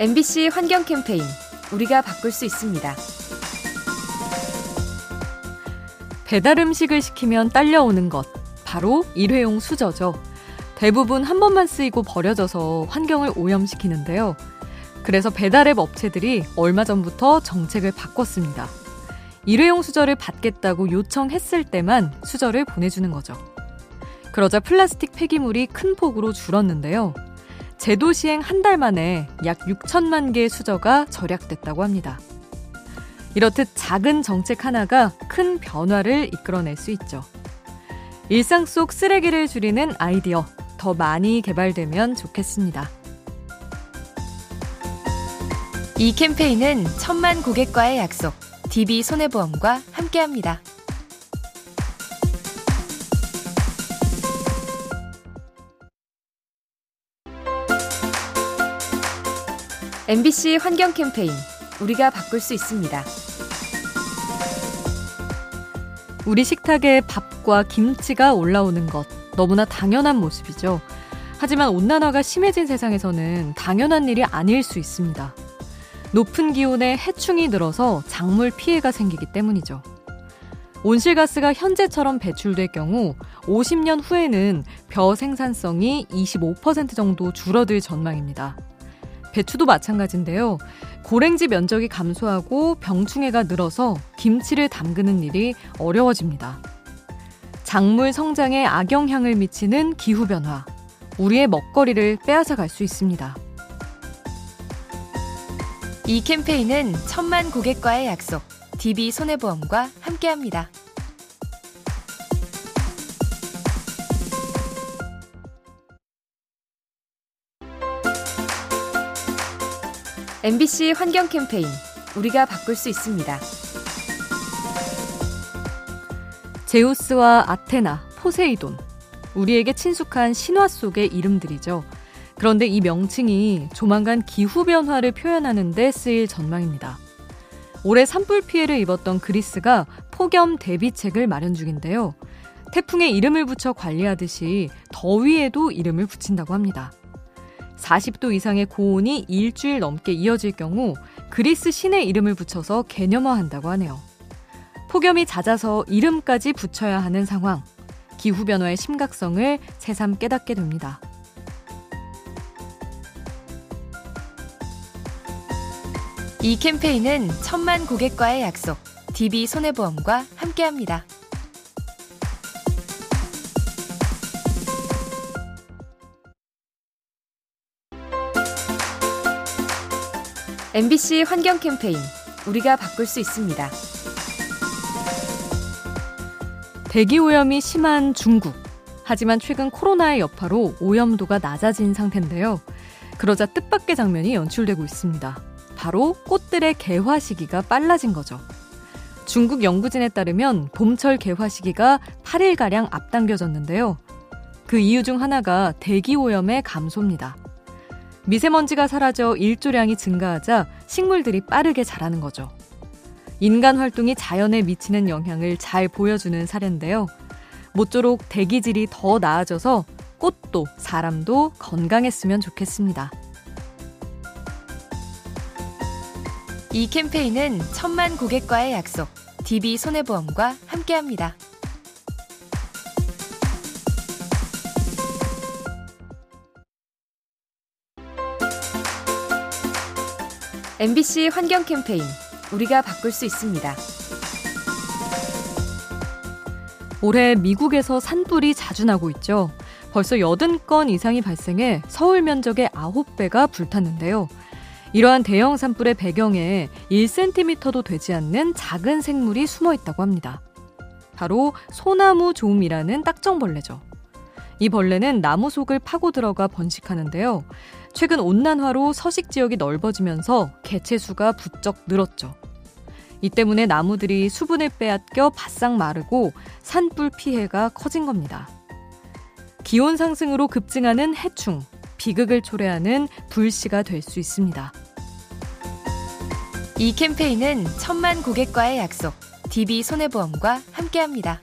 MBC 환경 캠페인 우리가 바꿀 수 있습니다. 배달 음식을 시키면 딸려오는 것 바로 일회용 수저죠. 대부분 한 번만 쓰이고 버려져서 환경을 오염시키는데요. 그래서 배달앱 업체들이 얼마 전부터 정책을 바꿨습니다. 일회용 수저를 받겠다고 요청했을 때만 수저를 보내주는 거죠. 그러자 플라스틱 폐기물이 큰 폭으로 줄었는데요. 제도 시행 한 달 만에 약 6천만 개의 수저가 절약됐다고 합니다. 이렇듯 작은 정책 하나가 큰 변화를 이끌어낼 수 있죠. 일상 속 쓰레기를 줄이는 아이디어 더 많이 개발되면 좋겠습니다. 이 캠페인은 천만 고객과의 약속, DB 손해보험과 함께합니다. MBC 환경 캠페인 우리가 바꿀 수 있습니다. 우리 식탁에 밥과 김치가 올라오는 것 너무나 당연한 모습이죠. 하지만 온난화가 심해진 세상에서는 당연한 일이 아닐 수 있습니다. 높은 기온에 해충이 늘어서 작물 피해가 생기기 때문이죠. 온실가스가 현재처럼 배출될 경우 50년 후에는 벼 생산성이 25% 정도 줄어들 전망입니다. 배추도 마찬가지인데요. 고랭지 면적이 감소하고 병충해가 늘어서 김치를 담그는 일이 어려워집니다. 작물 성장에 악영향을 미치는 기후변화, 우리의 먹거리를 빼앗아 갈 수 있습니다. 이 캠페인은 천만 고객과의 약속, DB 손해보험과 함께합니다. MBC 환경 캠페인 우리가 바꿀 수 있습니다. 제우스와 아테나, 포세이돈. 우리에게 친숙한 신화 속의 이름들이죠. 그런데 이 명칭이 조만간 기후변화를 표현하는 데 쓰일 전망입니다. 올해 산불 피해를 입었던 그리스가 폭염 대비책을 마련 중인데요. 태풍에 이름을 붙여 관리하듯이 더위에도 이름을 붙인다고 합니다. 40도 이상의 고온이 일주일 넘게 이어질 경우 그리스 신의 이름을 붙여서 개념화한다고 하네요. 폭염이 잦아서 이름까지 붙여야 하는 상황. 기후변화의 심각성을 새삼 깨닫게 됩니다. 이 캠페인은 천만 고객과의 약속, DB 손해보험과 함께합니다. MBC 환경 캠페인 우리가 바꿀 수 있습니다. 대기 오염이 심한 중국. 하지만 최근 코로나의 여파로 오염도가 낮아진 상태인데요. 그러자 뜻밖의 장면이 연출되고 있습니다. 바로 꽃들의 개화 시기가 빨라진 거죠. 중국 연구진에 따르면 봄철 개화 시기가 8일가량 앞당겨졌는데요. 그 이유 중 하나가 대기 오염의 감소입니다. 미세먼지가 사라져 일조량이 증가하자 식물들이 빠르게 자라는 거죠. 인간 활동이 자연에 미치는 영향을 잘 보여주는 사례인데요. 모쪼록 대기질이 더 나아져서 꽃도 사람도 건강했으면 좋겠습니다. 이 캠페인은 천만 고객과의 약속, DB 손해보험과 함께합니다. MBC 환경 캠페인 우리가 바꿀 수 있습니다. 올해 미국에서 산불이 자주 나고 있죠. 벌써 80건 이상이 발생해 서울 면적의 9배가 불탔는데요. 이러한 대형 산불의 배경에 1cm도 되지 않는 작은 생물이 숨어 있다고 합니다. 바로 소나무 좀이라는 딱정벌레죠. 이 벌레는 나무 속을 파고 들어가 번식하는데요. 최근 온난화로 서식 지역이 넓어지면서 개체 수가 부쩍 늘었죠. 이 때문에 나무들이 수분을 빼앗겨 바싹 마르고 산불 피해가 커진 겁니다. 기온 상승으로 급증하는 해충, 비극을 초래하는 불씨가 될 수 있습니다. 이 캠페인은 천만 고객과의 약속, DB 손해보험과 함께합니다.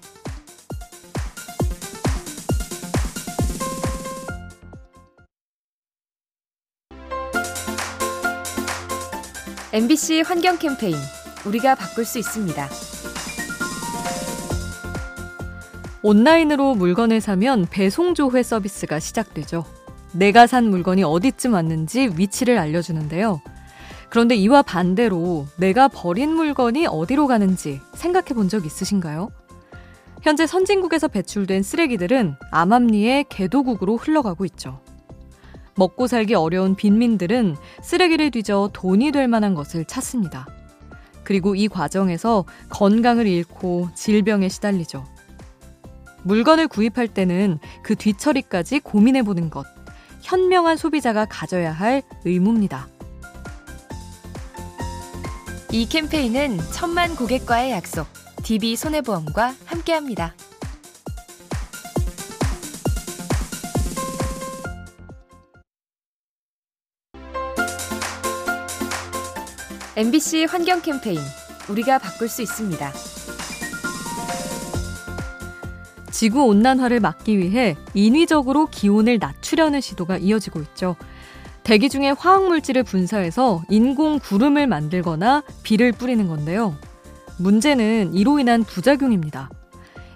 MBC 환경 캠페인 우리가 바꿀 수 있습니다. 온라인으로 물건을 사면 배송 조회 서비스가 시작되죠. 내가 산 물건이 어디쯤 왔는지 위치를 알려주는데요. 그런데 이와 반대로 내가 버린 물건이 어디로 가는지 생각해 본 적 있으신가요? 현재 선진국에서 배출된 쓰레기들은 암암리의 개도국으로 흘러가고 있죠. 먹고 살기 어려운 빈민들은 쓰레기를 뒤져 돈이 될 만한 것을 찾습니다. 그리고 이 과정에서 건강을 잃고 질병에 시달리죠. 물건을 구입할 때는 그 뒤처리까지 고민해 보는 것. 현명한 소비자가 가져야 할 의무입니다. 이 캠페인은 천만 고객과의 약속, DB 손해보험과 함께합니다. MBC 환경 캠페인 우리가 바꿀 수 있습니다. 지구 온난화를 막기 위해 인위적으로 기온을 낮추려는 시도가 이어지고 있죠. 대기 중에 화학 물질을 분사해서 인공 구름을 만들거나 비를 뿌리는 건데요. 문제는 이로 인한 부작용입니다.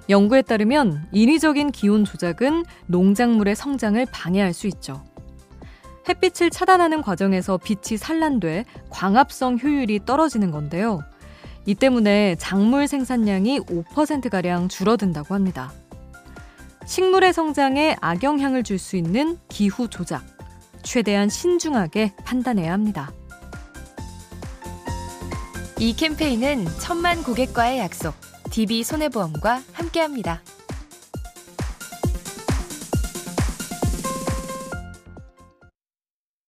연구에 따르면 인위적인 기온 조작은 농작물의 성장을 방해할 수 있죠. 햇빛을 차단하는 과정에서 빛이 산란돼 광합성 효율이 떨어지는 건데요. 이 때문에 작물 생산량이 5%가량 줄어든다고 합니다. 식물의 성장에 악영향을 줄 수 있는 기후 조작. 최대한 신중하게 판단해야 합니다. 이 캠페인은 천만 고객과의 약속, DB 손해보험과 함께합니다.